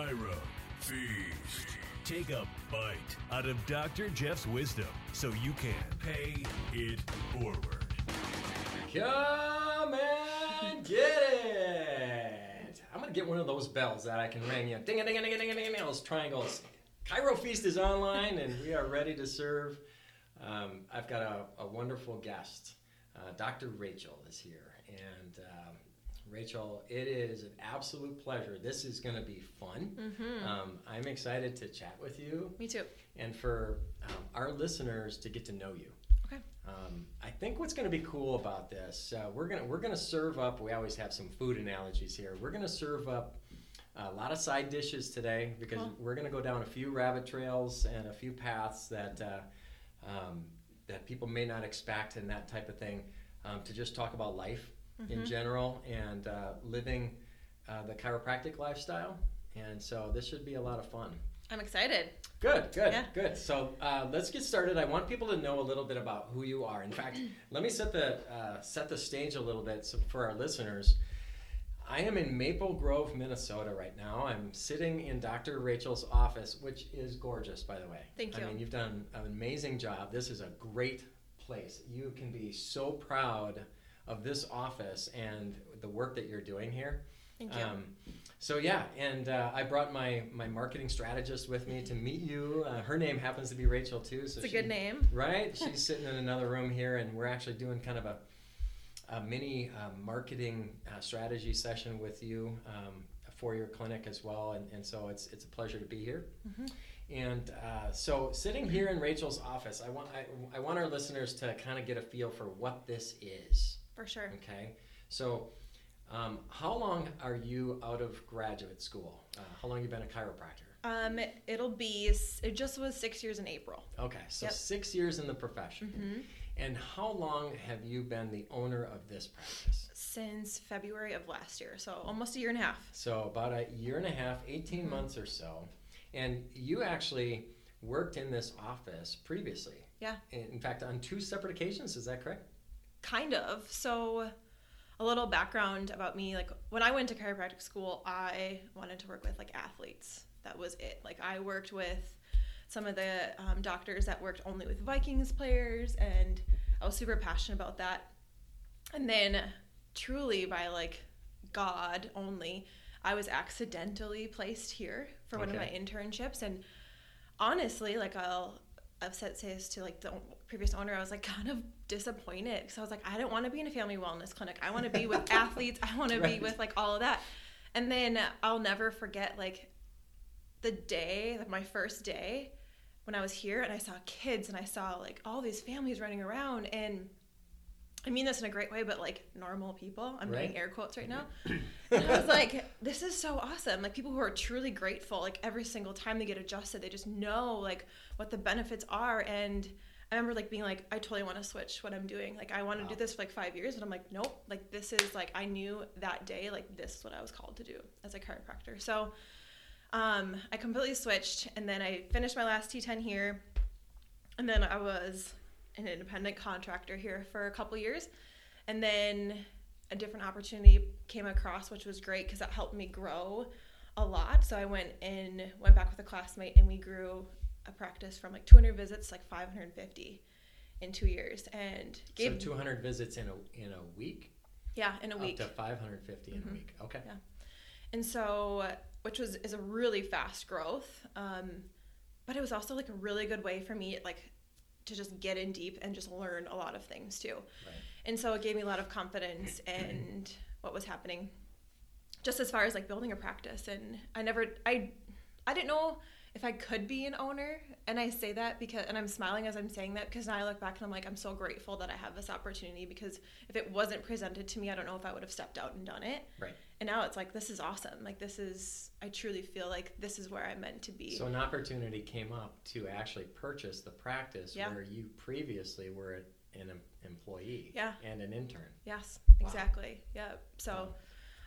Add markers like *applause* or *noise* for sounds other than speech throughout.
Chiro Feast. Take a bite out of Dr. Jeff's wisdom so you can pay it forward. Come and get it! I'm gonna get one of those bells that I can ring. You ding a ding a ding a ding a ding a those triangles. Chiro Feast is online, and we are ready to serve. Um, I've got a, a wonderful guest. Uh, Dr. Rachel is here, and um, Rachel, it is an absolute pleasure. This is going to be fun. Um, I'm excited to chat with you Me too. and for um, our listeners to get to know you. Okay. Um, I think what's going to be cool about this, uh, we're gonna we're gonna serve up. We always have some food analogies here. We're gonna serve up a lot of side dishes today because Cool. we're gonna go down a few rabbit trails and a few paths that uh, um, that people may not expect and that type of thing. Um, to just talk about life in general and uh, living uh, the chiropractic lifestyle. And so this should be a lot of fun. I'm excited. Good, good, Yeah. good. So uh, let's get started. I want people to know a little bit about who you are. In fact, *clears throat* let me set the uh, set the stage a little bit so for our listeners. I am in Maple Grove, Minnesota right now. I'm sitting in Dr. Rachel's office, which is gorgeous, by the way. Thank you. I mean, you've done an amazing job. This is a great place. You can be so proud of this office and the work that you're doing here. Thank you. Um, so yeah, and uh, I brought my my marketing strategist with me to meet you. Uh, her name happens to be Rachel too. So it's a she- good name. right? *laughs* She's sitting in another room here, and we're actually doing kind of a a mini uh, marketing uh, strategy session with you um, for your clinic as well. And, and so it's it's a pleasure to be here. And uh, so sitting here in Rachel's office, I want I, I want our listeners to kind of get a feel for what this is. For sure. Okay, so um, how long are you out of graduate school? Uh, how long you been a chiropractor? Um, it'll be. It just was six years in April. Okay, so Yep. Mm-hmm. six years in the profession. And how long have you been the owner of this practice? Since February of last year, so almost a year and a half. So about a year and a half, 18 Mm-hmm. months or so. And you actually worked in this office previously. Yeah. In fact, on two separate occasions, is that correct? Kind of. So, a little background about me. Like when I went to chiropractic school, I wanted to work with like athletes. That was it. Like I worked with some of the um, doctors that worked only with Vikings players, and I was super passionate about that. And then, truly by like God only, I was accidentally placed here for one of my internships, and honestly, like I'll I've say this to like the previous owner, I was like kind of disappointed because I was like, I don't want to be in a family wellness clinic. I want to be with *laughs* athletes. I want to be with like all of that. And then I'll never forget like the day, like my first day when I was here and I saw kids and I saw like all these families running around and I mean this in a great way, but like normal people. I'm Right. doing air quotes right now. And I was like, this is so awesome. Like people who are truly grateful, like every single time they get adjusted, they just know like what the benefits are. And I remember like being like, I totally want to switch what I'm doing. Like I want to Wow. do this for like five years, and I'm like, nope. Like this is like I knew that day, like this is what I was called to do as a chiropractor. So um, I completely switched, and then I finished my last T10 here, and then I was an independent contractor here for a couple years, and then a different opportunity came across, which was great because that helped me grow a lot. So I went and went back with a classmate, and we grew a practice from like 200 visits to like 550 in two years, and So gave 200 visits in a in a week, yeah in a week. up to 550 in a week. Okay. Yeah. and so which was is a really fast growth um, but it was also like a really good way for me like to just get in deep and just learn a lot of things too Right. and so it gave me a lot of confidence *clears throat* and what was happening just as far as like building a practice and i never i i didn't know if i could be an owner and i say that because and i'm smiling as i'm saying that because now i look back and i'm like i'm so grateful that i have this opportunity because if it wasn't presented to me i don't know if i would have stepped out and done it Right. and now it's like this is awesome like this is i truly feel like this is where i'm meant to be So an opportunity came up to actually purchase the practice Yeah. where you previously were an employee Yeah. and an intern. yes exactly yeah so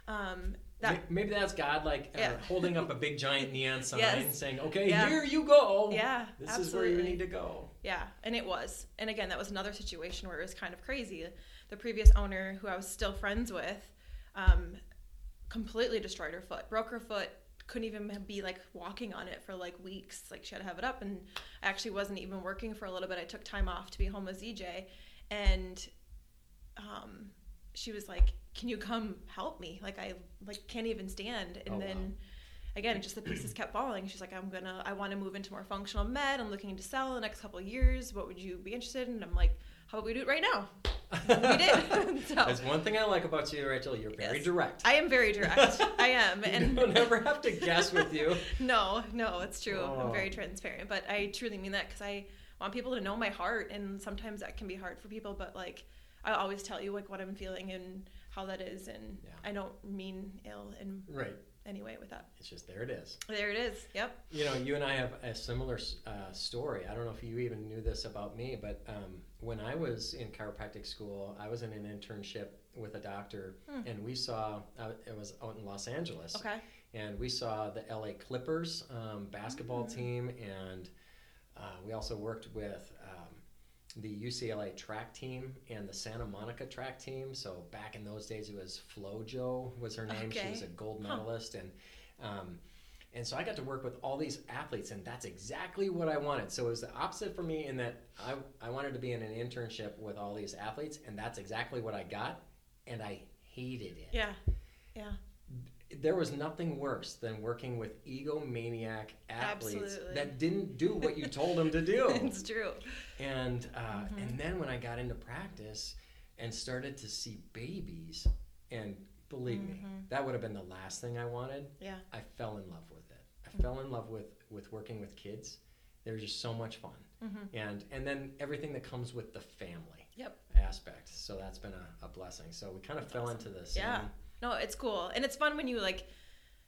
um that Maybe that's God, like uh, Yeah. holding up a big *laughs* giant neon sign, Yes. saying, "Okay, Yeah. here you go. Yeah, this is where you need to go." Yeah, and it was. And again, that was another situation where it was kind of crazy. The previous owner, who I was still friends with, um, completely destroyed her foot, broke her foot, couldn't even be like walking on it for like weeks. Like she had to have it up, and I actually wasn't even working for a little bit. I took time off to be home with ZJ, and um, she was like, "Can you come help me? Like I like can't even stand." And Oh, then. wow. Again, just the *clears throat* pieces kept falling. She's like, I'm gonna, I want to move into more functional med. I'm looking to sell in the next couple of years. What would you be interested in? And I'm like, how about we do it right now? we did. *laughs* *laughs* so, That's one thing I like about you, Rachel. You're very Yes. direct. I am very direct. *laughs* I am, and don't ever have to guess with you. no, no, it's true. Oh. I'm very transparent, but I truly mean that because I want people to know my heart, and sometimes that can be hard for people. But like, I always tell you like what I'm feeling and how that is, and Yeah. I don't mean ill in Right. any way with that. It's just there it is. There it is. Yep. You know, you and I have a similar uh, story. I don't know if you even knew this about me, but um, when I was in chiropractic school, I was in an internship with a doctor, Hmm. and we saw uh, it was out in Los Angeles, Okay. and we saw the LA Clippers um, basketball Mm. team, and uh, we also worked with the UCLA track team and the Santa Monica track team. So back in those days, it was FloJo was her name. She was a gold Huh. medalist, and um, and so I got to work with all these athletes, and that's exactly what I wanted. So it was the opposite for me in that I, I wanted to be in an internship with all these athletes, and that's exactly what I got, and I hated it Yeah. Yeah. There was nothing worse than working with egomaniac athletes Absolutely. that didn't do what you told them to do. *laughs* it's true. and uh, Mm-hmm. and then when I got into practice and started to see babies, and believe me, Mhm. that would have been the last thing I wanted. Yeah. I fell in love with it. I Mm-hmm. fell in love with with working with kids. They're just so much fun, hmm and and then everything that comes with the family Yep. aspect. So that's been a, a blessing. So we kind of fell awesome. into this. Yeah. No, it's cool. And it's fun when you like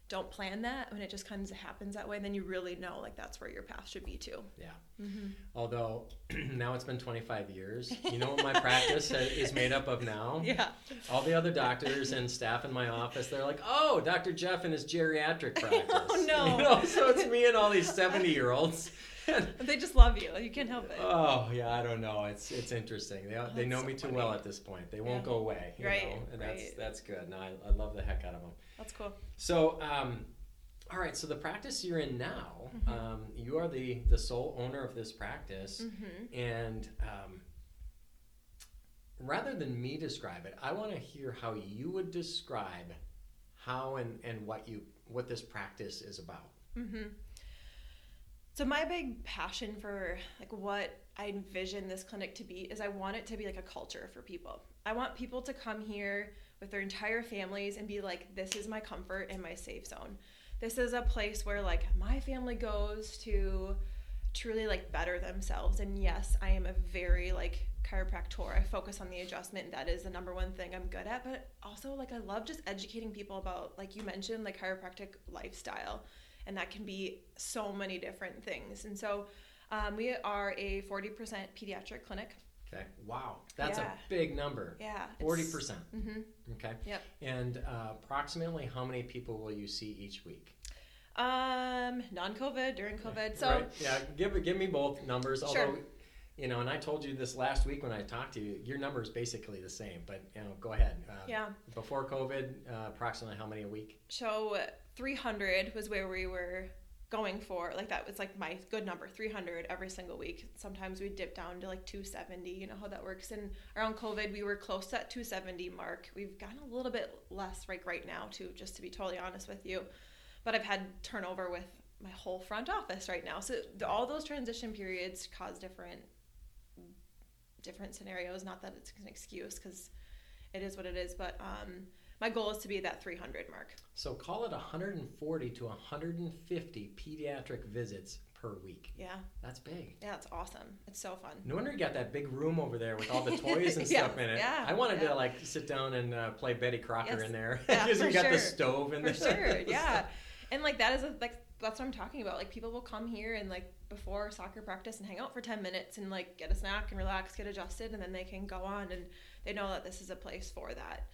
don't plan that, when it just kind of happens that way, then you really know like that's where your path should be too. Yeah. Mm-hmm. Although *clears throat* now it's been 25 years, you know what my practice is made up of now? *laughs* Yeah. All the other doctors and staff in my office, they're like, "Oh, Dr. Jeff and his geriatric practice." *laughs* Oh, no. *laughs* You know, so it's me and all these 70 year olds. They just love you. You can't help it. oh yeah, I don't know. It's it's interesting. They, they know so me too funny. well at this point. They won't Yeah. go away. You Right, Know? And that's right. that's good. No, I, I love the heck out of them. That's cool. So, um, all right. So the practice you're in now, Mhm. um, you are the the sole owner of this practice. Mm-hmm. And um, rather than me describe it, I want to hear how you would describe how and, and what you what this practice is about. Mm-hmm. So my big passion for like what I envision this clinic to be is I want it to be like a culture for people. I want people to come here with their entire families and be like, this is my comfort and my safe zone. This is a place where like my family goes to truly like better themselves. And yes, I am a very like chiropractor. I focus on the adjustment. That is the number one thing I'm good at. But also like I love just educating people about like you mentioned like chiropractic lifestyle and that can be so many different things. And so um, we are a 40% pediatric clinic. Okay. Wow, that's Yeah. a big number. Yeah. Forty percent. Mm-hmm. Okay. Yep. And uh, approximately how many people will you see each week? Um, non-COVID during COVID. So Right. yeah, give give me both numbers. Sure. Although, you know, and I told you this last week when I talked to you, your number is basically the same. But you know, go ahead. Uh, yeah. Before COVID, uh, approximately how many a week? So 300 was where we were going for. Like that was like my good number, 300 every single week. Sometimes we dip down to like 270. You know how that works. And around COVID, we were close to that 270 mark. We've gotten a little bit less like right now too, just to be totally honest with you. But I've had turnover with my whole front office right now. So all those transition periods cause different different scenarios. Not that it's an excuse because it is what it is. But um, my goal is to be that 300 mark. So call it 140 to 150 pediatric visits per week. Yeah, That's big. yeah, it's awesome. It's so fun. No wonder you got that big room over there with all the *laughs* toys and Yeah, stuff in it. yeah, I wanted yeah. to like sit down and uh, play Betty Crocker Yes. in there because *laughs* for you got the sure. stove in For there. sure, *laughs* yeah. And like that is a, like that's what I'm talking about. Like people will come here and like before soccer practice and hang out for 10 minutes and like get a snack and relax, get adjusted, and then they can go on and they know that this is a place for that.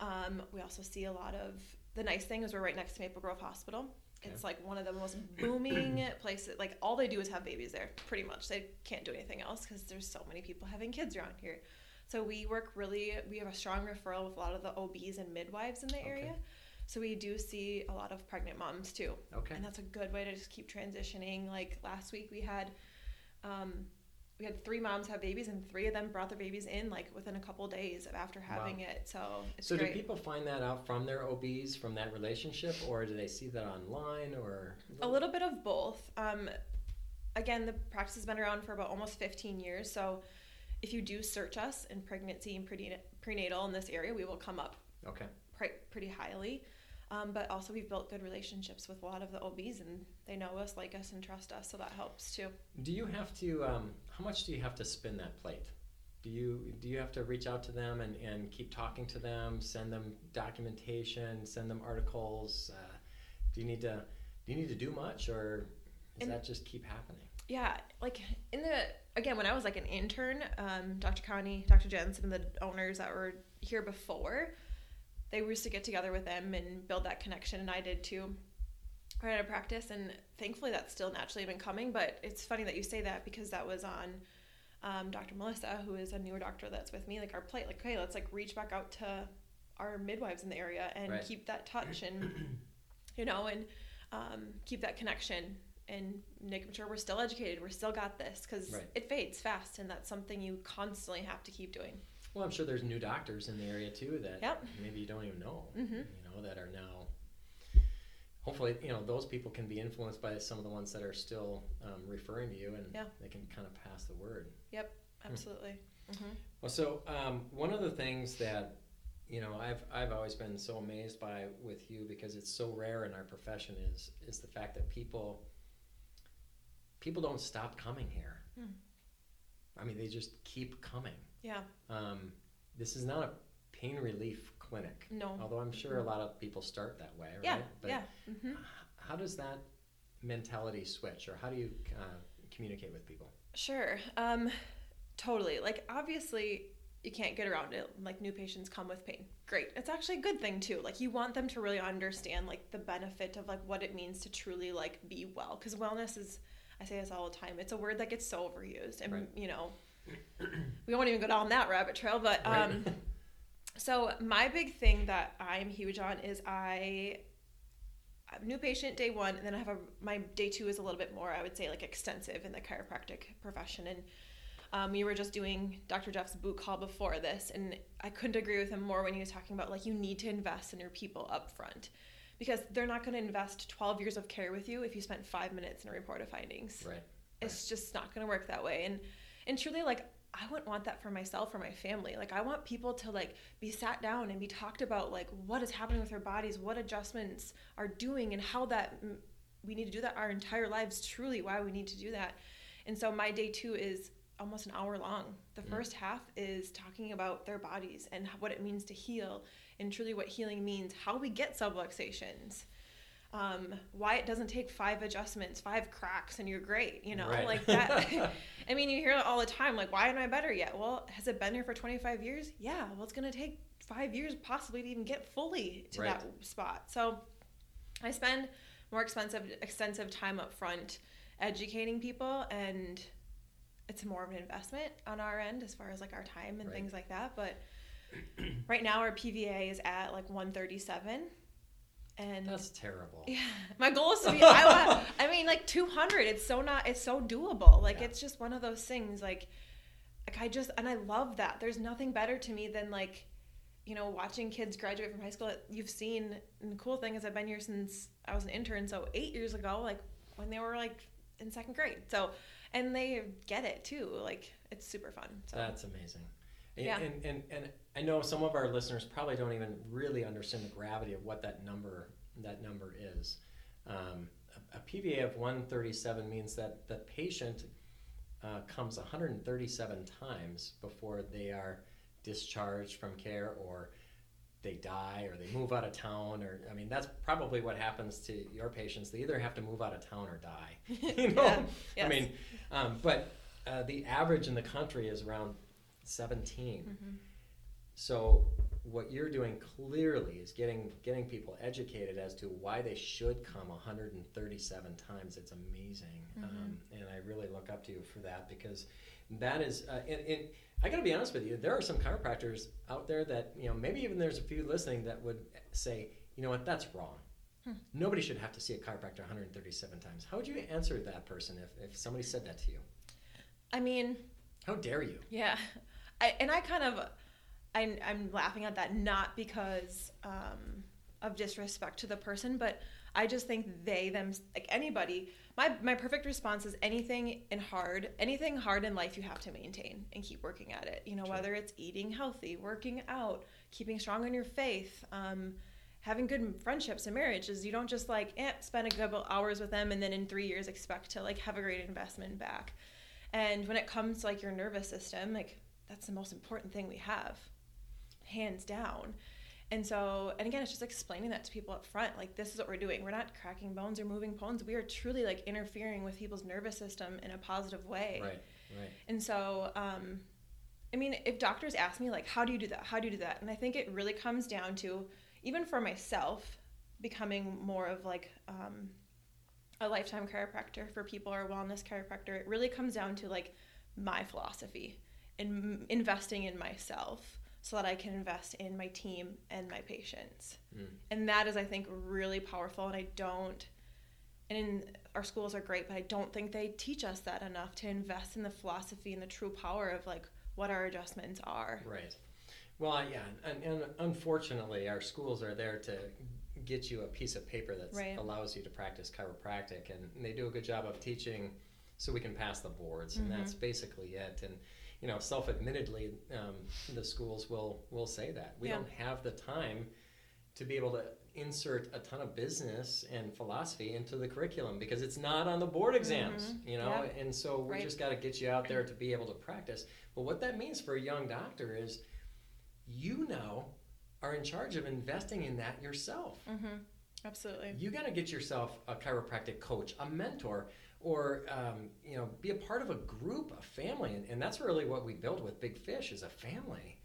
Um, we also see a lot of the nice thing is we're right next to Maple Grove Hospital. It's like one of the most booming *clears throat* places. Like all they do is have babies there, pretty much. They can't do anything else because there's so many people having kids around here. So we work really. We have a strong referral with a lot of the OBs and midwives in the Okay. area. So we do see a lot of pregnant moms too. Okay. And that's a good way to just keep transitioning. Like last week we had um, we had three moms have babies and three of them brought their babies in like within a couple days of after having Wow. it. So it's So great. do people find that out from their OBs from that relationship, or do they see that online, or A little bit of both. Um, again, the practice has been around for about almost 15 years. So if you do search us in pregnancy and prenatal, prenatal in this area, we will come up Okay. pre- pretty highly. Um, but also, we've built good relationships with a lot of the OBs, and they know us, like us, and trust us. So that helps too. Do you have to? Um, how much do you have to spin that plate? Do you do you have to reach out to them and, and keep talking to them, send them documentation, send them articles? Uh, do you need to do you need to do much, or does And- that just keep happening? Yeah, like in the again when I was like an intern, um, Dr. Connie, Dr. Jensen, the owners that were here before, they used to get together with them and build that connection, and I did too. Right out of practice, and thankfully that's still naturally been coming. But it's funny that you say that because that was on um, Dr. Melissa, who is a newer doctor that's with me. Like our plate, like okay, let's like reach back out to our midwives in the area and Right. keep that touch and *clears throat* you know and um, keep that connection and making sure we're still educated we're still got this because Right. it fades fast and that's something you constantly have to keep doing Well, I'm sure there's new doctors in the area too that Yep. maybe you don't even know. Mhm. You know that are now. Hopefully, you know those people can be influenced by some of the ones that are still um, referring to you, and Yeah. they can kind of pass the word. Yep, absolutely mm-hmm. Well, so um, one of the things that you know I've I've always been so amazed by with you because it's so rare in our profession is is the fact that people people don't stop coming here. Hmm. I mean, they just keep coming. Yeah Um, this is not a pain relief clinic, no although I'm sure a lot of people start that way, right? yeah But yeah hmm how does that mentality switch, or how do you uh, communicate with people? Sure. Um, totally. Like, obviously, you can't get around it. Like, new patients come with pain. Great. It's actually a good thing, too. Like, you want them to really understand, like, the benefit of, like, what it means to truly, like, be well. Because wellness is, I say this all the time, it's a word that gets so overused. And, Right. you know, we won't even go down that rabbit trail. But, Right. um, so my big thing that I'm huge on is I new patient day one, and then I have a my day two is a little bit more I would say like extensive in the chiropractic profession, and um, we were just doing Dr. Jeff's boot call before this, and I couldn't agree with him more when he was talking about like you need to invest in your people up front. Because they're not going to invest 12 years of care with you if you spent five minutes in a report of findings Right. it's just not going to work that way and and truly like i wouldn't want that for myself or my family. Like i want people to like be sat down and be talked about like what is happening with their bodies what adjustments are doing and how that mm, we need to do that our entire lives truly why we need to do that. And so my day two is almost an hour long. The Mm. first half is talking about their bodies and what it means to heal and truly what healing means how we get subluxations um, why it doesn't take five adjustments, five cracks, and you're great. You know, Right. like that. *laughs* *laughs* I mean, you hear it all the time. Like, why am I better yet? Well, has it been here for 25 years? Yeah. Well, it's going to take five years possibly to even get fully to Right. that spot. So, I spend more expensive, extensive time up front educating people, and it's more of an investment on our end as far as like our time and Right. things like that. But *clears throat* right now, our PVA is at like 137. And That's terrible. *laughs* yeah, my goal is to be. I want. *laughs* I mean, like 200. It's so not. It's so doable. Like Yeah. it's just one of those things. Like, like I just and I love that. There's nothing better to me than like, you know, watching kids graduate from high school. that You've seen. And the cool thing is, I've been here since I was an intern. So eight years ago, like when they were like in second grade. So, and they get it too. Like it's super fun. So That's amazing. And, Yeah. and, and, and I know some of our listeners probably don't even really understand the gravity of what that number that number is. Um, a, a PVA of 137 means that the patient uh, comes 137 times before they are discharged from care or they die or they move out of town or I mean that's probably what happens to your patients. They either have to move out of town or die. *laughs* you know, Yeah. I mean, um, but uh, the average in the country is around 17. Mhm. So what you're doing clearly is getting getting people educated as to why they should come 137 times. It's amazing, um, and I really look up to you for that because that is. Uh, and, and I got to be honest with you. There are some chiropractors out there that you know maybe even there's a few listening that would say you know what, that's wrong. Nobody should have to see a chiropractor 137 times. How would you answer that person if, if somebody said that to you? I mean, How dare you? Yeah, I, and I kind of, I'm, I'm laughing at that not because um, of disrespect to the person, but I just think they them like anybody. My my perfect response is anything in hard, anything hard in life you have to maintain and keep working at it. You know, Sure. whether it's eating healthy, working out, keeping strong in your faith. Um, having good friendships and marriages you don't just like eh, spend a couple hours with them and then in three years expect to like have a great investment back and when it comes to like your nervous system, like that's the most important thing we have, hands down. And so, and again, it's just explaining that to people up front. Like, this is what we're doing. We're not cracking bones or moving bones. We are truly like interfering with people's nervous system in a positive way. Right, right. And so, um, I mean, if doctors ask me, like, how do you do that? How do you do that? And I think it really comes down to, even for myself, becoming more of like um, a lifetime chiropractor for people or wellness chiropractor, it really comes down to like my philosophy and m- investing in myself so that I can invest in my team and my patients. Mm. And that is, I think, really powerful. And I don't, and in, our schools are great, but I don't think they teach us that enough to invest in the philosophy and the true power of like what our adjustments are. Right. Well, yeah, and, and unfortunately, our schools are there to get you a piece of paper that Right. allows you to practice chiropractic, and they do a good job of teaching so we can pass the boards, and Mhm. that's basically it. And you know, self-admittedly, um, the schools will will say that we Yeah. don't have the time to be able to insert a ton of business and philosophy into the curriculum because it's not on the board exams, Mhm. you know. Yeah. And so we Right. just got to get you out there to be able to practice. But what that means for a young doctor is you now are in charge of investing in that yourself. Mm-hmm. Absolutely. You got to get yourself a chiropractic coach, a mentor, or um, you know, be a part of a group, a family, and, and that's really what we build with Big Fish is a family,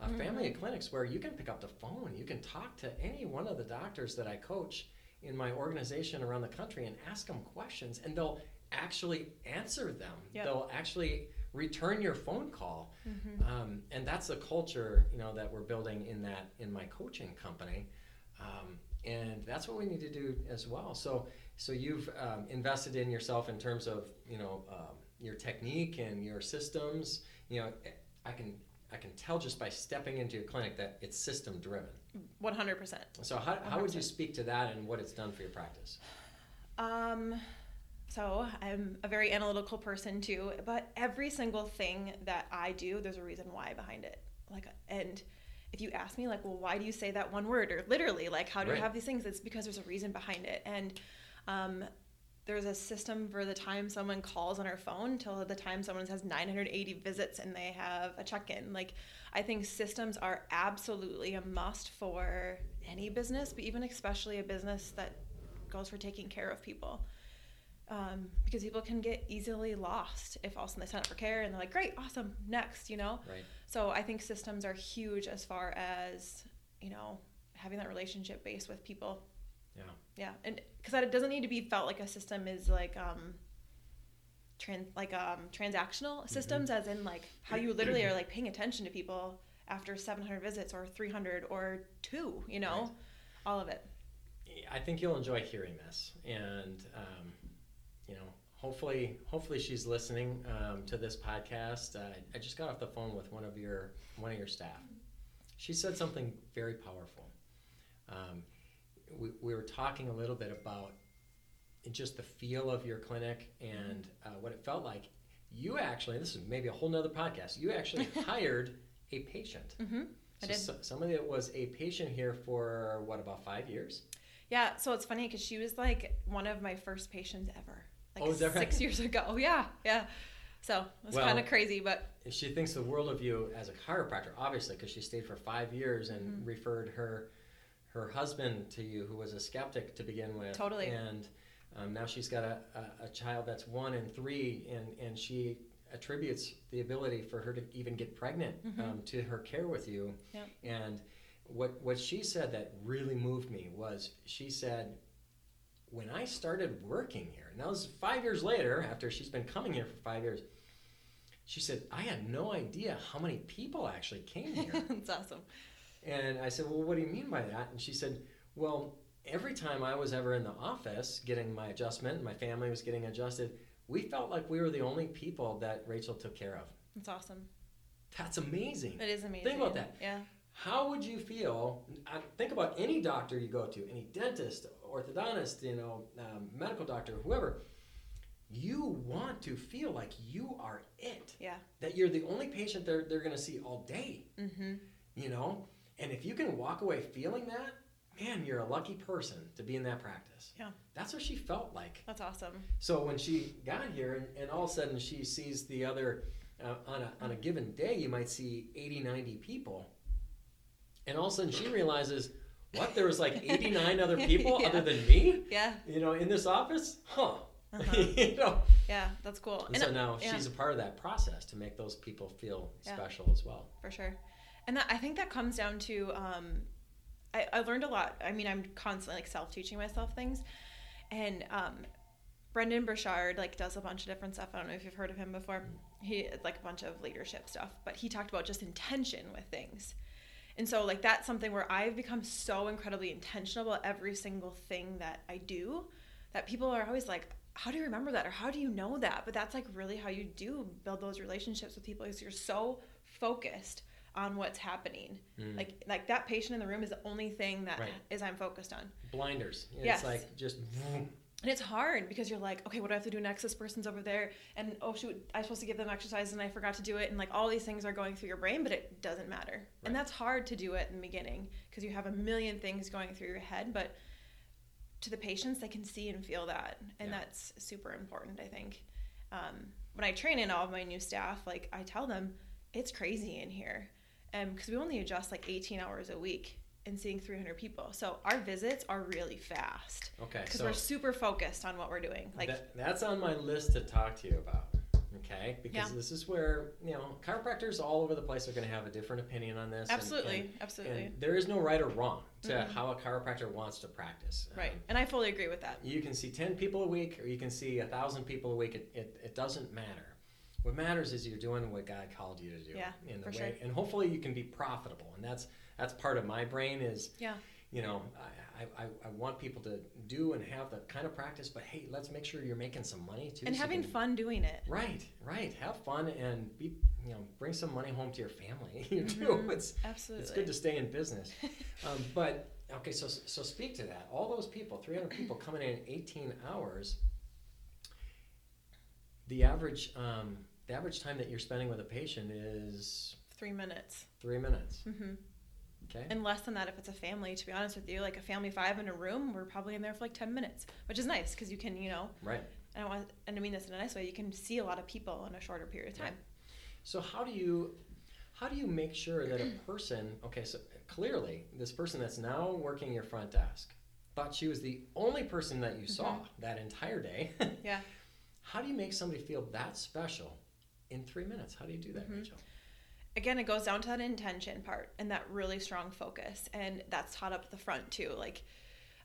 a family of clinics where you can pick up the phone, you can talk to any one of the doctors that I coach in my organization around the country and ask them questions, and they'll actually answer them. Yep. They'll actually return your phone call, Mm-hmm. um, and that's the culture you know that we're building in that in my coaching company. Um, and that's what we need to do as well. So, so you've um, invested in yourself in terms of you know um, your technique and your systems. You know, I can I can tell just by stepping into your clinic that it's system driven. One hundred percent. So, how, how would you speak to that and what it's done for your practice? Um, so I'm a very analytical person too, but every single thing that I do, there's a reason why behind it. Like, and if you ask me, like, well, why do you say that one word, or literally, like, how do Right. you have these things? It's because there's a reason behind it, and um, there's a system for the time someone calls on our phone till the time someone has 980 visits and they have a check-in. Like, I think systems are absolutely a must for any business, but even especially a business that goes for taking care of people. Um, because people can get easily lost if all of a sudden they sign up for care and they're like, great, awesome, next, you know? Right. So I think systems are huge as far as, you know, having that relationship base with people. Yeah. Yeah. And because it doesn't need to be felt like a system is like, um, trans, like, um, transactional systems, as in like how you literally are like paying attention to people after 700 visits or 300 or two, you know, Right. all of it. I think you'll enjoy hearing this, and um, you know, hopefully, hopefully she's listening um, to this podcast. Uh, I just got off the phone with one of your one of your staff. She said something very powerful. Um, we, we were talking a little bit about just the feel of your clinic and uh, what it felt like. You actually, this is maybe a whole nother podcast. You actually *laughs* hired a patient. Mm-hmm. I So did. so- somebody that was a patient here for what about five years? Yeah, so it's funny because she was like one of my first patients ever, like Oh, six right? years ago. *laughs* Yeah, yeah. So it's Well- kind of crazy, but she thinks the world of you as a chiropractor, obviously, because she stayed for five years and Mhm. referred her her husband to you, who was a skeptic to begin with. Totally. And um, now she's got a, a, a child that's one and three, and, and she attributes the ability for her to even get pregnant Mhm. um, to her care with you. Yep. And what what she said that really moved me was she said, when I started working here, and that was five years later after she's been coming here for five years. She said, I had no idea how many people actually came *laughs* here. it's awesome. and I said, Well, what do you mean by that? And she said, Well, every time I was ever in the office getting my adjustment, my family was getting adjusted, we felt like we were the only people that Rachel took care of. That's awesome. That's amazing. It is amazing. Think about that. Yeah. How would you feel? Think about any doctor you go to, any dentist, orthodontist, you know, um, medical doctor, whoever. You want to feel like you are it. Yeah. That you're the only patient they're, they're going to see all day. Mm-hmm. You know? And if you can walk away feeling that, man, you're a lucky person to be in that practice. Yeah. That's what she felt like. That's awesome. So when she got here and, and all of a sudden she sees the other, uh, on, a, on a given day, you might see 80, 90 people. And all of a sudden she realizes, what, there was like 89 other *laughs* people Yeah. other than me, Yeah. you know, in this office? Huh. *laughs* Uh-huh. you know? Yeah. That's cool. And so uh, now yeah. she's a part of that process to make those people feel Yeah. special as well. for sure. And that, I think that comes down to um, I, I learned a lot. I mean, I'm constantly like self teaching myself things, and um, Brendon Burchard like does a bunch of different stuff. I don't know if you've heard of him before. He like a bunch of leadership stuff, but he talked about just intention with things. And so like that's something where I've become so incredibly intentional about every single thing that I do that people are always like how do you remember that or how do you know that but that's like really how you do build those relationships with people is you're so focused on what's happening Mm. like like that patient in the room is the only thing that is Right. i'm focused on Blinders. It's Yes. like just, and it's hard because you're like okay what do i have to do next? This person's over there. And oh shoot i'm supposed to give them exercise and i forgot to do it. And like all these things are going through your brain but it doesn't matter. And that's hard to do it in the beginning because you have a million things going through your head but to the patients they can see and feel that. And Yeah. that's super important i think. Um, when i train in all of my new staff like i tell them it's crazy in here. And because we only adjust like 18 hours a week and seeing 300 people so our visits are really fast okay. because So we're super focused on what we're doing like that, that's on my list to talk to you about. Okay, because Yeah. this is where you know chiropractors all over the place are going to have a different opinion on this. and- absolutely and- absolutely And there is no right or wrong to Mhm. how a chiropractor wants to practice. right Um, and i fully agree with that you can see 10 people a week or you can see a thousand people a week. It, it, it doesn't matter. What matters is you're doing what God called you to do. Yeah, in the for way, sure. and hopefully you can be profitable. And that's that's part of my brain is yeah you know, I, I, I want people to do and have the kind of practice, but hey, let's make sure you're making some money too. and so having can- fun doing it Right, right. Have fun and be, you know, bring some money home to your family. *laughs* you do. Mhm. It's absolutely it's good to stay in business. *laughs* um, but okay, so so speak to that. All those people, 300 people coming in in 18 hours. The average um, the average time that you're spending with a patient is three minutes three minutes. hmm Okay. and less than that if it's a family to be honest with you like a family five in a room we're probably in there for like 10 minutes which is nice because you can you know right. and I, want, and I mean this in a nice way you can see a lot of people in a shorter period of time So how do you how do you make sure that a *clears throat* person okay so clearly this person that's now working your front desk thought she was the only person that you saw that entire day. yeah *laughs* how do you make somebody feel that special in three minutes? How do you do that, Mhm. Rachel? Again it goes down to that intention part and that really strong focus and that's taught up the front too like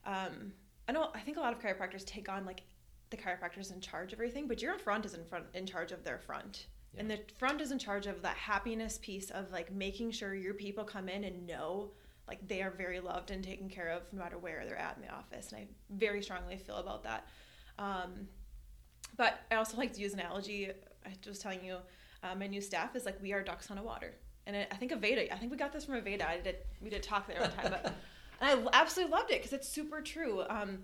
um i know i think a lot of chiropractors take on like the chiropractor's in charge of everything but your front is in front in charge of their front. And the front is in charge of that happiness piece of like making sure your people come in and know like they are very loved and taken care of no matter where they're at in the office and i very strongly feel about that. Um, but i also like to use an analogy i was telling you uh, my new staff is like we are ducks on a water. And I, I think Aveda I think we got this from Aveda I did we did talk there one time but and *laughs* I absolutely loved it because it's super true. Um,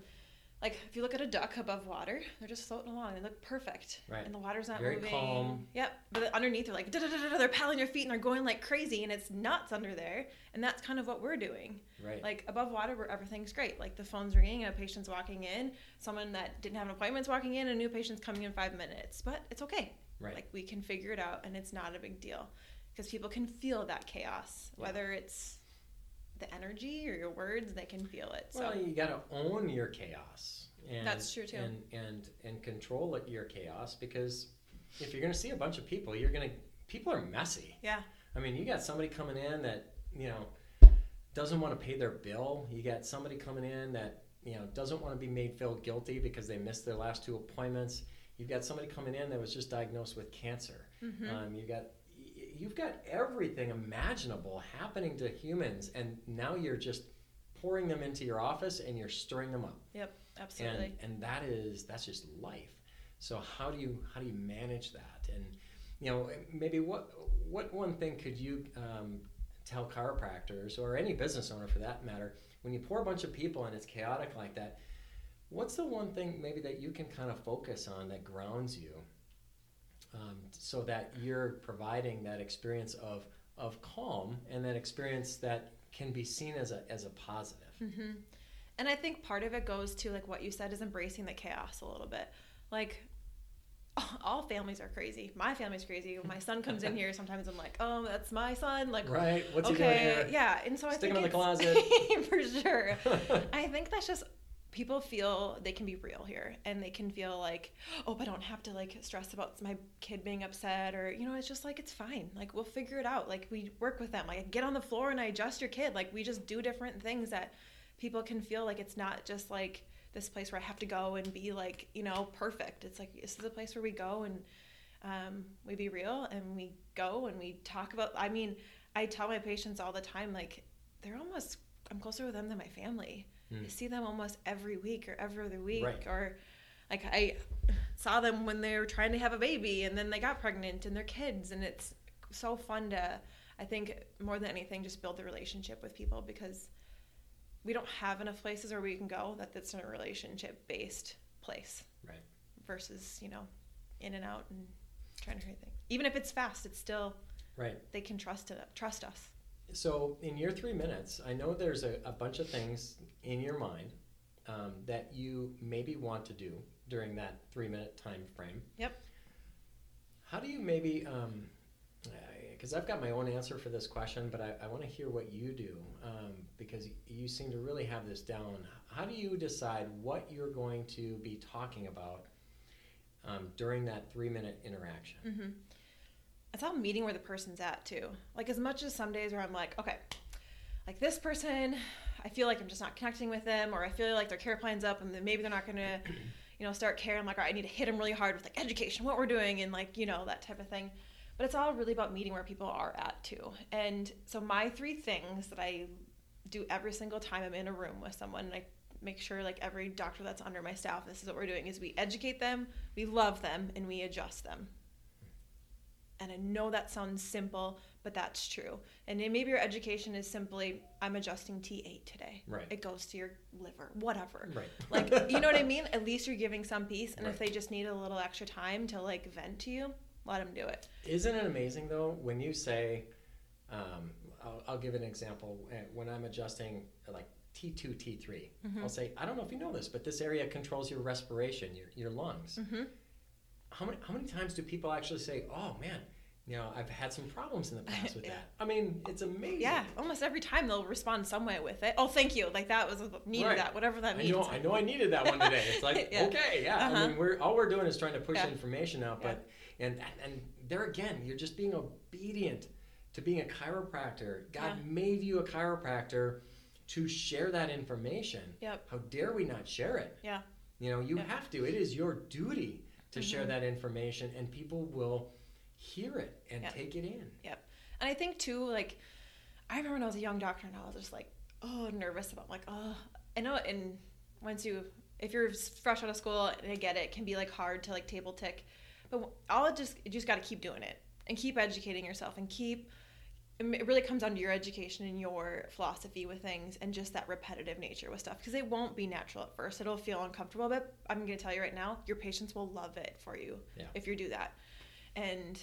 like if you look at a duck above water they're just floating along. They look perfect. Right. and the water's not Very moving. calm. yep. But underneath they're like da-da-da-da-da, they're paddling their feet and they're going like crazy and it's nuts under there. And that's kind of what we're doing. Right. like above water where everything's great. Like the phone's ringing and a patient's walking in someone that didn't have an appointment's walking in and a new patient's coming in five minutes. But it's okay Right. like we can figure it out and it's not a big deal because people can feel that chaos Yeah. whether it's the energy or your words they can feel it so well, you got to own your chaos. And, That's true, too. And and and control it, your chaos because if you're going to see a bunch of people, you're going to people are messy. yeah I mean, you got somebody coming in that you know doesn't want to pay their bill. You got somebody coming in that you know doesn't want to be made feel guilty because they missed their last two appointments. You've got somebody coming in that was just diagnosed with cancer. Mhm. Um, you got you've got everything imaginable happening to humans, and now you're just pouring them into your office and you're stirring them up. Yep, absolutely. And and that is that's just life. So how do you how do you manage that? And you know maybe what what one thing could you um, tell chiropractors or any business owner for that matter when you pour a bunch of people and it's chaotic like that? What's the one thing maybe that you can kind of focus on that grounds you, um, so that you're providing that experience of of calm and that experience that can be seen as a as a positive. Mm-hmm. And I think part of it goes to like what you said is embracing the chaos a little bit. Like *laughs* all families are crazy. My family's crazy. When my son comes in *laughs* here, sometimes I'm like, "Oh, that's my son." Like, right? What's okay, he doing here? yeah. And so I Stick think him in the it's- *laughs* for sure. I think that's just people feel they can be real here, and they can feel like, "Oh, but I don't have to like stress about my kid being upset," or you know, it's just like it's fine. Like we'll figure it out. Like we work with them. Like get on the floor and I adjust your kid. Like we just do different things that people can feel like it's not just like this place where I have to go and be like, you know, perfect. It's like this is a place where we go and um, we be real and we go and we talk about. I mean, I tell my patients all the time, like they're almost I'm closer with them than my family. I see them almost every week or every other week, Right. or like I saw them when they were trying to have a baby and then they got pregnant and their kids, and it's so fun to. I think more than anything, just build the relationship with people because we don't have enough places where we can go that that's in a relationship based place Right. versus you know in and out and trying to hurt things even if it's fast it's still Right. they can trust it trust us So, in your three minutes, I know there's a, a bunch of things in your mind um, that you maybe want to do during that three minute time frame. Yep. How do you maybe, because I've got my own answer for this question, but I, I want to hear what you do um, because you seem to really have this down. How do you decide what you're going to be talking about um, during that three minute interaction? mm-hmm. It's all meeting where the person's at too. Like as much as some days where i'm like okay like this person i feel like i'm just not connecting with them or i feel like their care plan's up and then maybe they're not gonna you know start caring i'm like all right i need to hit them really hard with like education what we're doing and like you know that type of thing. But it's all really about meeting where people are at too. And so my three things that i do every single time i'm in a room with someone and i make sure like every doctor that's under my staff this is what we're doing is we educate them we love them and we adjust them and I know that sounds simple, but that's true. And maybe your education is simply, I'm adjusting T8 today. Right. It goes to your liver, whatever. Right. Like, you know what I mean? At least you're giving some peace. And if they just need a little extra time to like vent to you, let them do it. Isn't it amazing though when you say, um, I'll, I'll give an example. Uh, When I'm adjusting like T2, T3, I'll say, I don't know if you know this, but this area controls your respiration, your, your lungs. Mhm. How, many, how many times do people actually say, oh man, you know, I've had some problems in the past with *laughs* that? I mean, it's amazing. Yeah, almost every time they'll respond some way with it. Oh, thank you. Like that was needed Right. that, whatever that I know, I know I needed that one today. It's like, *laughs* Yeah. okay, yeah. I Uh-huh. mean, we're all we're doing is trying to push Yeah. information out, but and and there again, you're just being obedient to being a chiropractor. God Yeah. made you a chiropractor to share that information. Yep. How dare we not share it? Yeah. You know, you Yeah. have to. It is your duty to share Mhm. that information, and people will hear it and Yeah. take it in. Yep. And I think too, like, I remember when I was a young doctor and I was just like, oh, nervous about like, oh, I know. And once you, if you're fresh out of school, and I get it, it can be like hard to like table talk, but all it just, you just got to keep doing it and keep educating yourself and keep. It really comes down to your education and your philosophy with things and just that repetitive nature with stuff because it won't be natural at first. It'll feel uncomfortable, but I'm going to tell you right now, your patients will love it for you Yeah. if you do that. And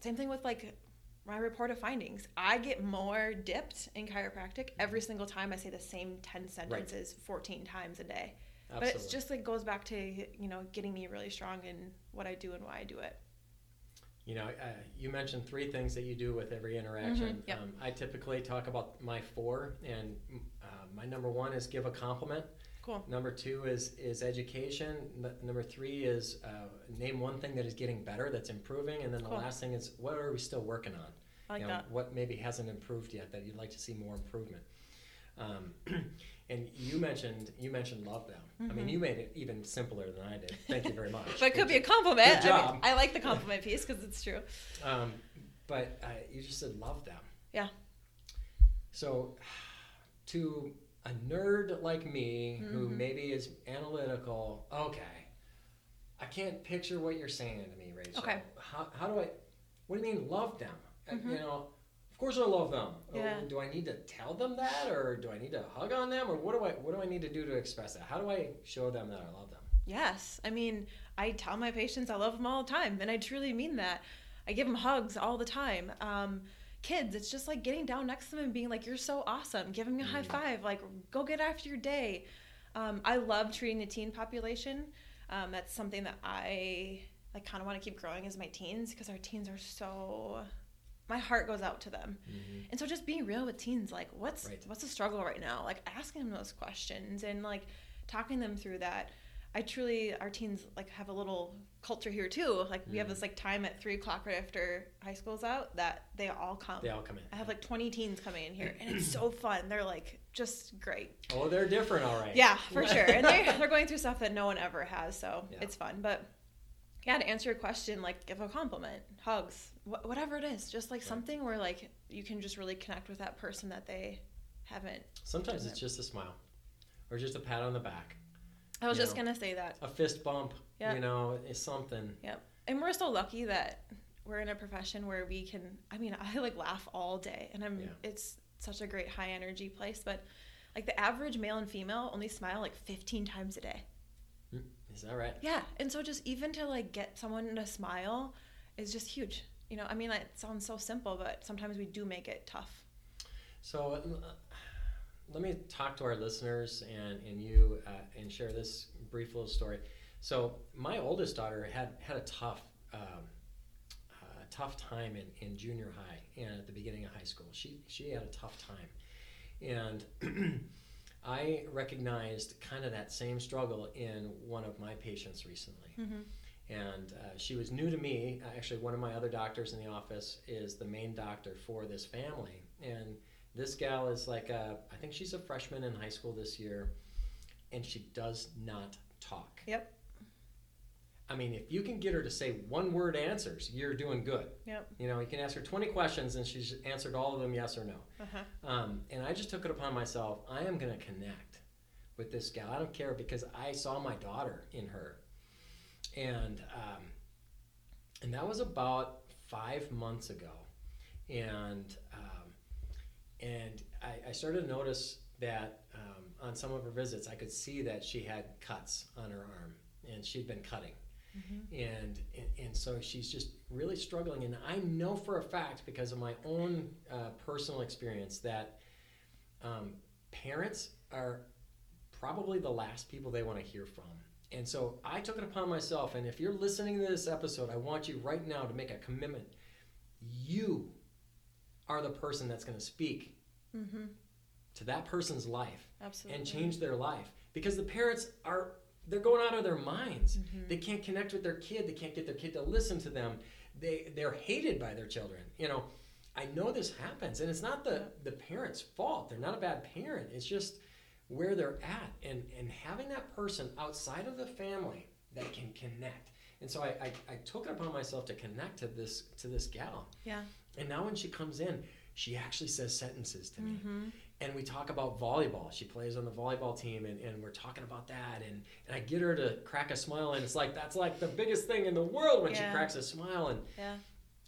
same thing with like my report of findings. I get more dipped in chiropractic mm-hmm. every single time I say the same 10 sentences 14 times a day. But Absolutely. it's just like goes back to, you know, getting me really strong in what I do and why I do it. You know, uh, you mentioned three things that you do with every interaction. Mhm, yep. um, I typically talk about my four, and uh, my number one is give a compliment. Cool. Number two is is education. N- number three is uh, name one thing that is getting better, that's improving, and then the last thing is what are we still working on? I like you know, that. What maybe hasn't improved yet that you'd like to see more improvement. Um, *clears throat* and you mentioned you mentioned love them. I mean, Mhm. you made it even simpler than I did. Thank you very *laughs* much. But it could be a compliment. Good I, mean, job. I like the *laughs* compliment piece because it's true. Um, but uh, you just said love them. Yeah. So, to a nerd like me who Mhm. maybe is analytical, okay, I can't picture what you're saying to me, Rachel. Okay. How, how do I, what do you mean love them? Uh, Mhm. You know, course I love them. Oh, do I need to tell them that or do I need to hug on them or what do I, what do I need to do to express that? How do I show them that I love them? Yes. I mean, I tell my patients I love them all the time, and I truly mean that. I give them hugs all the time. Um, kids, it's just like getting down next to them and being like, "You're so awesome," giving them a high Mhm. five, like, "Go get after your day." Um, I love treating the teen population. Um, that's something that I like kind of want to keep growing as my teens because our teens are so. My heart goes out to them. And so just being real with teens, like what's Right. what's the struggle right now? Like asking them those questions and like talking them through that. I truly our teens like have a little culture here too. Like we have Mm. this like time at three o'clock right after high school's out that they all come. They all come in. I have like twenty teens coming in here and it's so *clears throat* fun. They're like just great. Oh, they're different, all right. Yeah, for *laughs* sure. And they're they're going through stuff that no one ever has, so Yeah. it's fun. But yeah, to answer your question, like give a compliment, hugs, wh- whatever it is, just like Right. something where like you can just really connect with that person that they haven't. Sometimes it's it? just a smile or just a pat on the back, I was You just know. gonna say that. a fist bump, Yeah. you know, is something. Yep. And we're so lucky that we're in a profession where we can. I mean, *laughs* I like laugh all day, and I'm. Yeah. It's such a great high energy place, but like the average male and female only smile like 15 times a day. Is that right? Yeah, and so just even to like get someone to smile is just huge. You know, I mean, it sounds so simple, but sometimes we do make it tough. So uh, let me talk to our listeners and, and you uh, and share this brief little story. So my oldest daughter had had a tough um, uh, tough time in, in junior high and at the beginning of high school. She she had a tough time, and *clears throat* I recognized kind of that same struggle in one of my patients recently. Mm-hmm. and uh, she was new to me. Actually, one of my other doctors in the office is the main doctor for this family, and this gal is like a, I think she's a freshman in high school this year, and she does not talk. Yep. I mean, if you can get her to say one word answers, you're doing good. Yep. You know, you can ask her 20 questions and she's answered all of them yes or no. Uh-huh. Um, and I just took it upon myself. I am going to connect with this gal. I don't care because I saw my daughter in her, and um, and that was about five months ago, and um, and I, I started to notice that um, on some of her visits, I could see that she had cuts on her arm, and she'd been cutting and, and and so she's just really struggling. And i know for a fact because of my own uh, personal experience that um, parents are probably the last people they want to hear from. And so i took it upon myself and if you're listening to this episode i want you right now to make a commitment. You are the person that's going to speak Mm-hmm. to that person's life Absolutely. and change their life. Because the parents are they're going out of their minds. Mhm. they can't connect with their kid. They can't get their kid to listen to them. They they're hated by their children. You know i know this happens and it's not the the parents fault. They're not a bad parent. It's just where they're at and and having that person outside of the family that can connect. And so I, I, I took it upon myself to connect to this to this gal. Yeah. and now when she comes in she actually says sentences to me Mm-hmm. and we talk about volleyball. She plays on the volleyball team, and, and we're talking about that. And, and I get her to crack a smile, and it's like that's like the biggest thing in the world when she cracks a smile. And Yeah.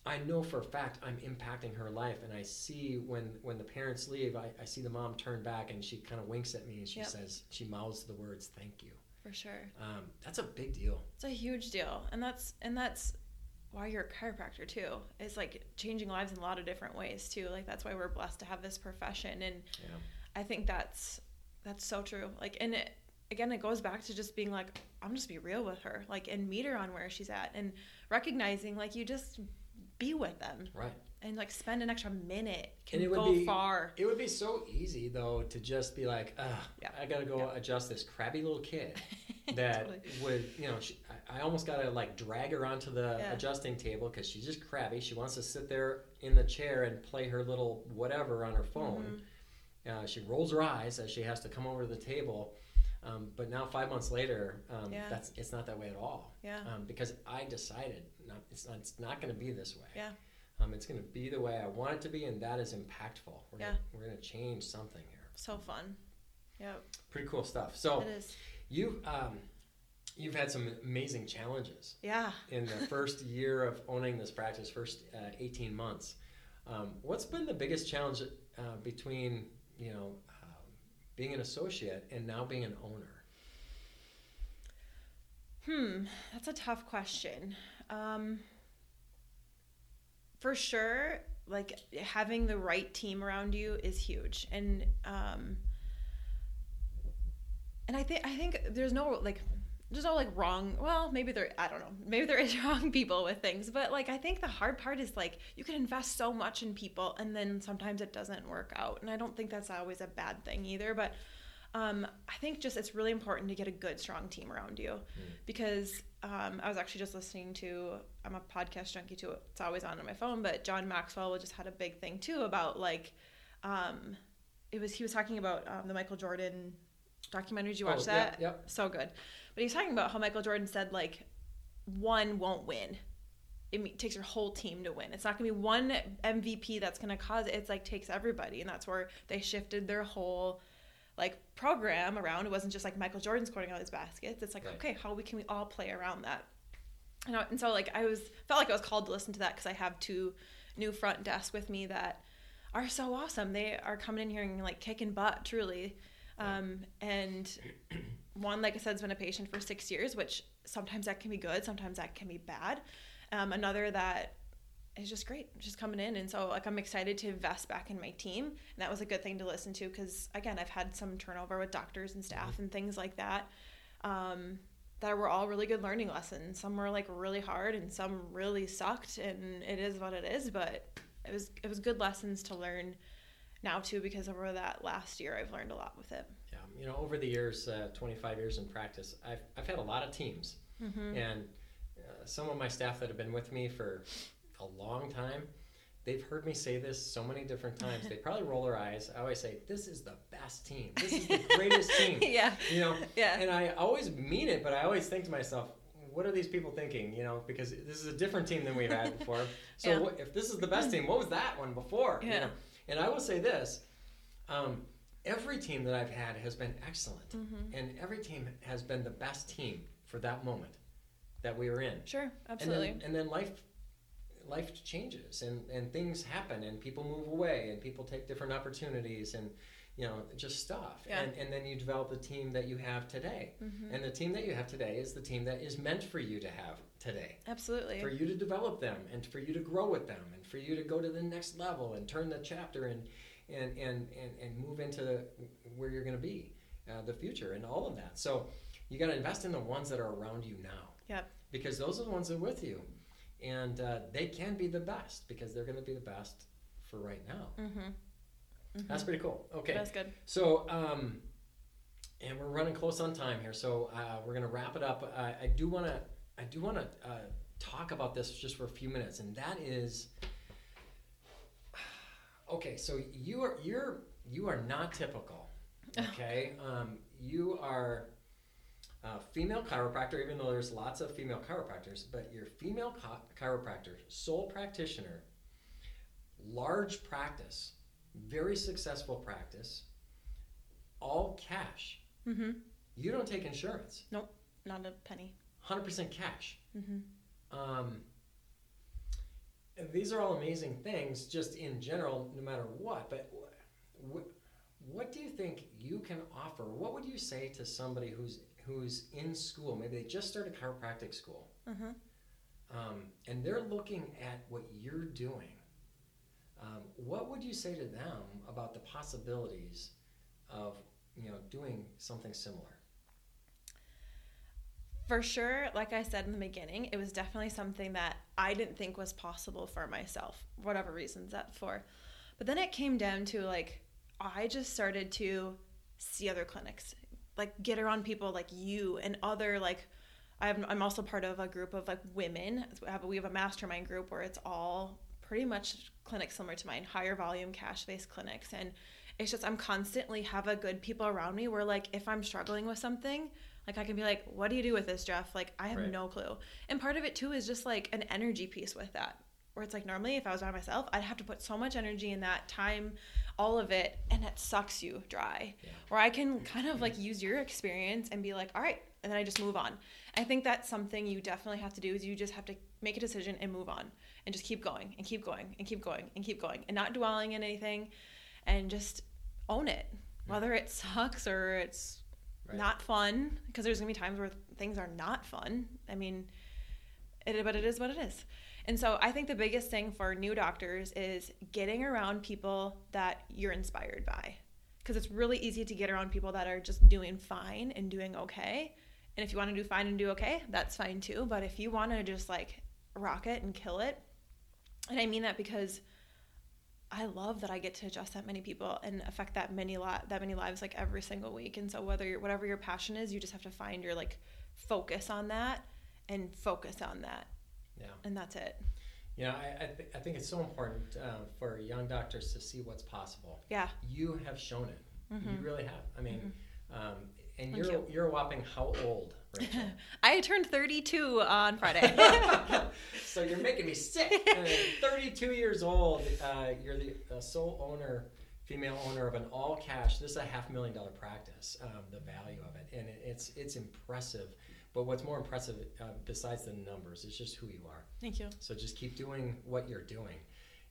I know for a fact I'm impacting her life, and I see when when the parents leave, I, I see the mom turn back, and she kind of winks at me, and she Yep. says she mouths the words "thank you." For sure. Um, that's a big deal. It's a huge deal, and that's and that's why you're a chiropractor too. It's like changing lives in a lot of different ways too. Like that's why we're blessed to have this profession, and Yeah. I think that's that's so true. Like, and it again, it goes back to just being like, I'm just be real with her, like, and meet her on where she's at, and recognizing like you just be with them Right. and like spend an extra minute can And it would go be- far. It would be so easy though to just be like, Yeah. I gotta go Yeah. adjust this crabby little kid *laughs* that Totally. would, you know, she, I, almost gotta like drag her onto the Yeah. adjusting table because she's just crabby. She wants to sit there in the chair and play her little whatever on her phone. Mm-hmm. Uh, she rolls her eyes as she has to come over to the table. Um, but now five months later, um, Yeah. that's it's not that way at all. Yeah. Um, because I decided not, it's not it's not going to be this way. Yeah. Um, it's going to be the way I want it to be, and that is impactful. We're Yeah. gonna, we're going to change something here. So fun. Yep. Pretty cool stuff. So It is. you um, you've had some amazing challenges Yeah. in the *laughs* first year of owning this practice, first uh, 18 months. Um, what's been the biggest challenge uh, between you know um, being an associate and now being an owner? Hmm, that's a tough question. Um, for sure, like having the right team around you is huge, and um, and I think I think there's no like there's all like wrong. Well, maybe there I don't know. Maybe there is *laughs* wrong people with things, but like I think the hard part is like you can invest so much in people, and then sometimes it doesn't work out, and I don't think that's always a bad thing either, but. Um, I think just it's really important to get a good, strong team around you because um, I was actually just listening to I'm a podcast junkie too. It's always on on my phone, but John Maxwell just had a big thing too about like um, it was he was talking about um, the Michael Jordan documentary. Did you watch Oh, that? yep. So good. But he's talking about how Michael Jordan said like one won't win. It takes your whole team to win. It's not gonna be one MVP that's gonna cause it. It's like takes everybody, and that's where they shifted their whole like program around. It wasn't just like Michael Jordan scoring all his baskets. It's like Right. okay, how we can we all play around that? You uh, know, and so like I was felt like I was called to listen to that because I have two new front desks with me that are so awesome. They are coming in here and like kicking butt, truly. Um, and one, like I said, has been a patient for six years, which sometimes that can be good, sometimes that can be bad. Um, another that is just great, just coming in, and so like I'm excited to invest back in my team, and that was a good thing to listen to because again, I've had some turnover with doctors and staff and things like that. Um, that were all really good learning lessons. Some were like really hard, and some really sucked, and it is what it is. But it was it was good lessons to learn now too because over that last year I've learned a lot with it. Yeah, you know, over the years, uh, 25 years in practice, I've, I've had a lot of teams. And uh, some of my staff that have been with me for a long time, they've heard me say this so many different times. They probably roll their eyes. I always say, This is the best team. This is the greatest *laughs* team. yeah. You know, Yeah. and I always mean it, but I always think to myself, what are these people thinking? You know, because this is a different team than we've had before. *laughs* So Yeah. what, if this is the best team, what was that one before? You Yeah. know? And I will say this: um, every team that I've had has been excellent, Mm-hmm. and every team has been the best team for that moment that we were in. Sure, absolutely. And then, and then life life changes and, and things happen and people move away and people take different opportunities and you know just stuff Yeah. and, and then you develop the team that you have today Mhm. and the team that you have today is the team that is meant for you to have today absolutely. for you to develop them and for you to grow with them and for you to go to the next level and turn the chapter and and and and, and move into where you're going to be uh, the future and all of that so you got to invest in the ones that are around you now Yep. because those are the ones that are with you and uh, they can be the best because they're going to be the best for right now Mm-hmm. that's pretty cool okay That's good. so, um, and we're running close on time here, so uh, we're gonna wrap it up. Uh, I do wanna, I do wanna uh, talk about this just for a few minutes, and that is, *sighs* okay. So you are you're you are not typical, *laughs* okay? um, you are a female chiropractor, even though there's lots of female chiropractors, but you're female chi- chiropractor, sole practitioner, large practice, very successful practice, all cash. Mm-hmm. You don't take insurance, Nope, Not a penny. 100% cash. Mm-hmm. Um, these are all amazing things, just in general, no matter what. But wh- wh- what do you think you can offer? What would you say to somebody who's who's in school? Maybe they just started chiropractic school, Mm-hmm. um, and they're looking at what you're doing. Um, what would you say to them about the possibilities of you know doing something similar? For sure, like I said in the beginning, it was definitely something that I didn't think was possible for myself, whatever reasons that for. But then it came down to like, I just started to see other clinics, like get around people like you and other like, I'm, I'm also part of a group of like women. We have, we have a mastermind group where it's all pretty much clinics similar to mine, higher volume cash based clinics. And it's just, I'm constantly have a good people around me where like, if I'm struggling with something, like I can be like, what do you do with this, Jeff? Like I have Right. no clue. And part of it too is just like an energy piece with that. Where it's like normally if I was by myself, I'd have to put so much energy in that time all of it, and it sucks you dry. Yeah. Or I can kind of like use your experience and be like, all right, and then I just move on. I think that's something you definitely have to do is you just have to make a decision and move on and just keep going and keep going and keep going and keep going and not dwelling in anything and just own it. Whether it sucks or it's Right. not fun, because there's gonna be times where things are not fun. I mean, it, but it is what it is. And so I think the biggest thing for new doctors is getting around people that you're inspired by. Because it's really easy to get around people that are just doing fine and doing okay. And if you want to do fine and do okay, that's fine too. But if you want to just like rock it and kill it, and I mean that because I love that I get to adjust that many people and affect that many lot that many lives like every single week. And so whether you're, whatever your passion is, you just have to find your like focus on that and focus on that, Yeah. and that's it. You know, I, I, th- I think it's so important uh, for young doctors to see what's possible. Yeah. You have shown it. You really have. I mean, um, and. Thank you're you. you're a whopping how old, Rachel? *laughs* I turned 32 on Friday. *laughs* *laughs* so you're making me sick. Uh, 32 years old. Uh, you're the uh, sole owner, female owner of an all cash. This is a half million dollar practice. Um, the value of it, and it, it's it's impressive. But what's more impressive, uh, besides the numbers, is just who you are. Thank you. So just keep doing what you're doing.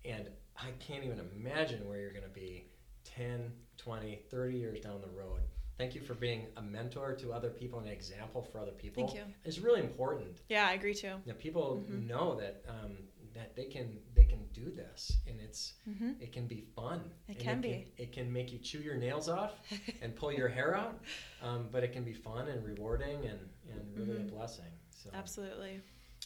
And I can't even imagine where you're going to be 10, 20, 30 years down the road. Thank you for being a mentor to other people and an example for other people. Thank you. It's really important Yeah, I agree too. that people Mm-hmm. know that um, that they can they can do this and it's it can be fun. Mm-hmm. It can be. It can make you chew your nails off *laughs* and pull your hair out, um, but it can be fun and rewarding and, and really Mm-hmm. a blessing. So. Absolutely.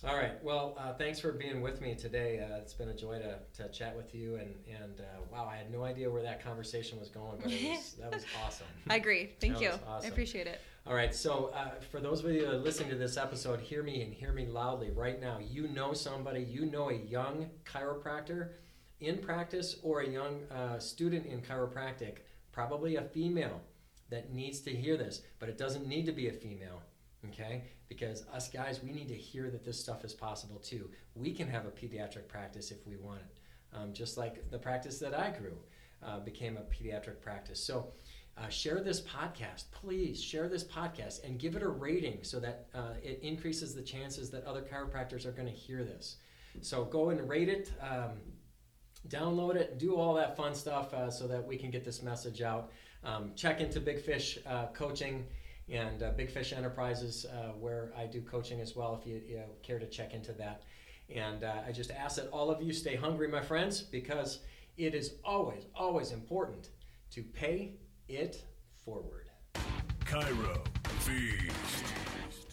All right. Well, uh, thanks for being with me today. Uh, it's been a joy to, to chat with you. And, and uh, wow, I had no idea where that conversation was going, but it was, that was *laughs* awesome. I agree. Thank That you. awesome. I appreciate it. All right. So, uh, for those of you that are listening to this episode, hear me and hear me loudly right now. You know somebody, you know a young chiropractor in practice or a young uh, student in chiropractic, probably a female that needs to hear this, but it doesn't need to be a female. Okay, because us guys, we need to hear that this stuff is possible too. We can have a pediatric practice if we want it, um, just like the practice that I grew uh, became a pediatric practice. So, uh, share this podcast, please. Share this podcast and give it a rating so that uh, it increases the chances that other chiropractors are going to hear this. So go and rate it, um, download it, do all that fun stuff uh, so that we can get this message out. Um, check into Big Fish uh, Coaching and uh, Big Fish Enterprises, uh, where I do coaching as well, if you, you know, care to check into that. And uh, I just ask that all of you stay hungry, my friends, because it is always, always important to pay it forward. Chiro Feast.